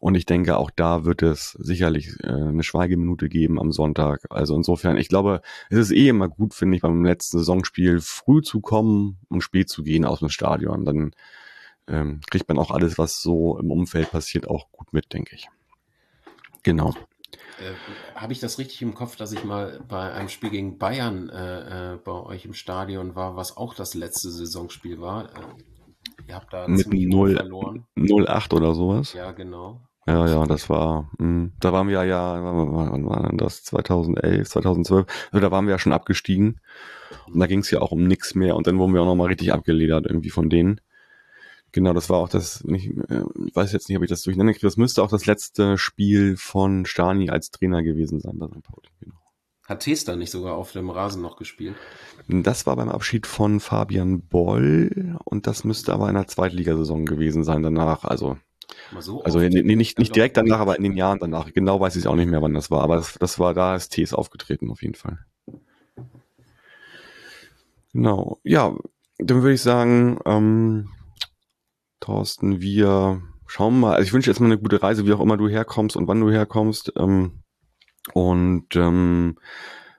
Und ich denke, auch da wird es sicherlich äh, eine Schweigeminute geben am Sonntag. Also insofern, ich glaube, es ist eh immer gut, finde ich, beim letzten Saisonspiel früh zu kommen und spät zu gehen aus dem Stadion. Dann ähm, kriegt man auch alles, was so im Umfeld passiert, auch gut mit, denke ich. Genau. Äh, Habe ich das richtig im Kopf, dass ich mal bei einem Spiel gegen Bayern äh, äh, bei euch im Stadion war, was auch das letzte Saisonspiel war? Äh, Ihr habt da mit 0, verloren. 08 oder sowas. Ja, genau. Ja, ja, das war, mh, hm, da waren wir ja, wann war denn das? 2011, 2012, also da waren wir ja schon abgestiegen. Und da ging es ja auch um nichts mehr und dann wurden wir auch nochmal richtig abgeledert irgendwie von denen. Genau, das war auch das, ich, äh, ich weiß jetzt nicht, ob ich das durcheinander kriege, das müsste auch das letzte Spiel von Stani als Trainer gewesen sein bei St. Pauli, genau. Hat Tester nicht sogar auf dem Rasen noch gespielt? Das war beim Abschied von Fabian Boll und das müsste aber in der Zweitligasaison gewesen sein danach. Also, so also nee, nicht, nicht direkt danach, aber in den Jahren danach. Genau weiß ich auch nicht mehr, wann das war. Aber das, das war, da ist Tees aufgetreten auf jeden Fall. Genau. Ja, dann würde ich sagen, ähm, Thorsten, wir schauen mal. Also ich wünsche jetzt mal eine gute Reise, wie auch immer du herkommst und wann du herkommst. Ähm, und ähm,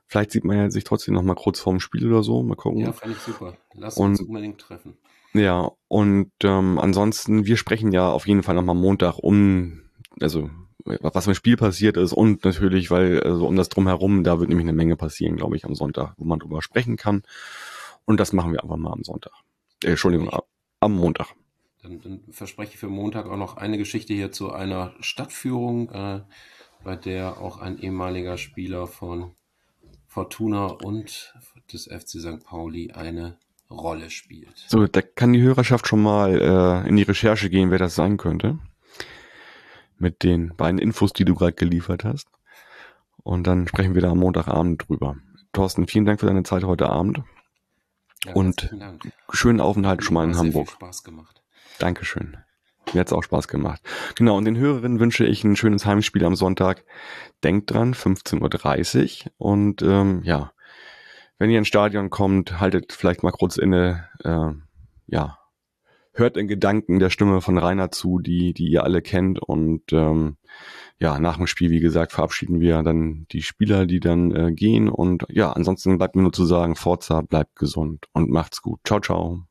vielleicht sieht man ja sich trotzdem noch mal kurz vorm Spiel oder so. Mal gucken. Ja, fand ich super. Lass uns und, unbedingt treffen. Ja, und ähm, ansonsten, wir sprechen ja auf jeden Fall noch mal Montag um, also was im Spiel passiert ist und natürlich, weil also um das drumherum, da wird nämlich eine Menge passieren, glaube ich, am Sonntag, wo man drüber sprechen kann. Und das machen wir einfach mal am Sonntag. Äh, Entschuldigung, am Montag. Dann, dann verspreche ich für Montag auch noch eine Geschichte hier zu einer Stadtführung. Äh, bei der auch ein ehemaliger Spieler von Fortuna und des FC St. Pauli eine Rolle spielt. So, da kann die Hörerschaft schon mal äh, in die Recherche gehen, wer das sein könnte. Mit den beiden Infos, die du gerade geliefert hast. Und dann sprechen wir da am Montagabend drüber. Thorsten, vielen Dank für deine Zeit heute Abend. Ja, und schönen Aufenthalt schon mal in Hamburg. Viel Spaß gemacht. Dankeschön. Mir hat's auch Spaß gemacht. Genau, und den Hörerinnen wünsche ich ein schönes Heimspiel am Sonntag. Denkt dran, 15.30 Uhr. Und ähm, ja, wenn ihr ins Stadion kommt, haltet vielleicht mal kurz inne. Äh, ja, hört in Gedanken der Stimme von Rainer zu, die, die ihr alle kennt. Und ähm, ja, nach dem Spiel, wie gesagt, verabschieden wir dann die Spieler, die dann äh, gehen. Und ja, ansonsten bleibt mir nur zu sagen, Forza, bleibt gesund und macht's gut. Ciao, ciao.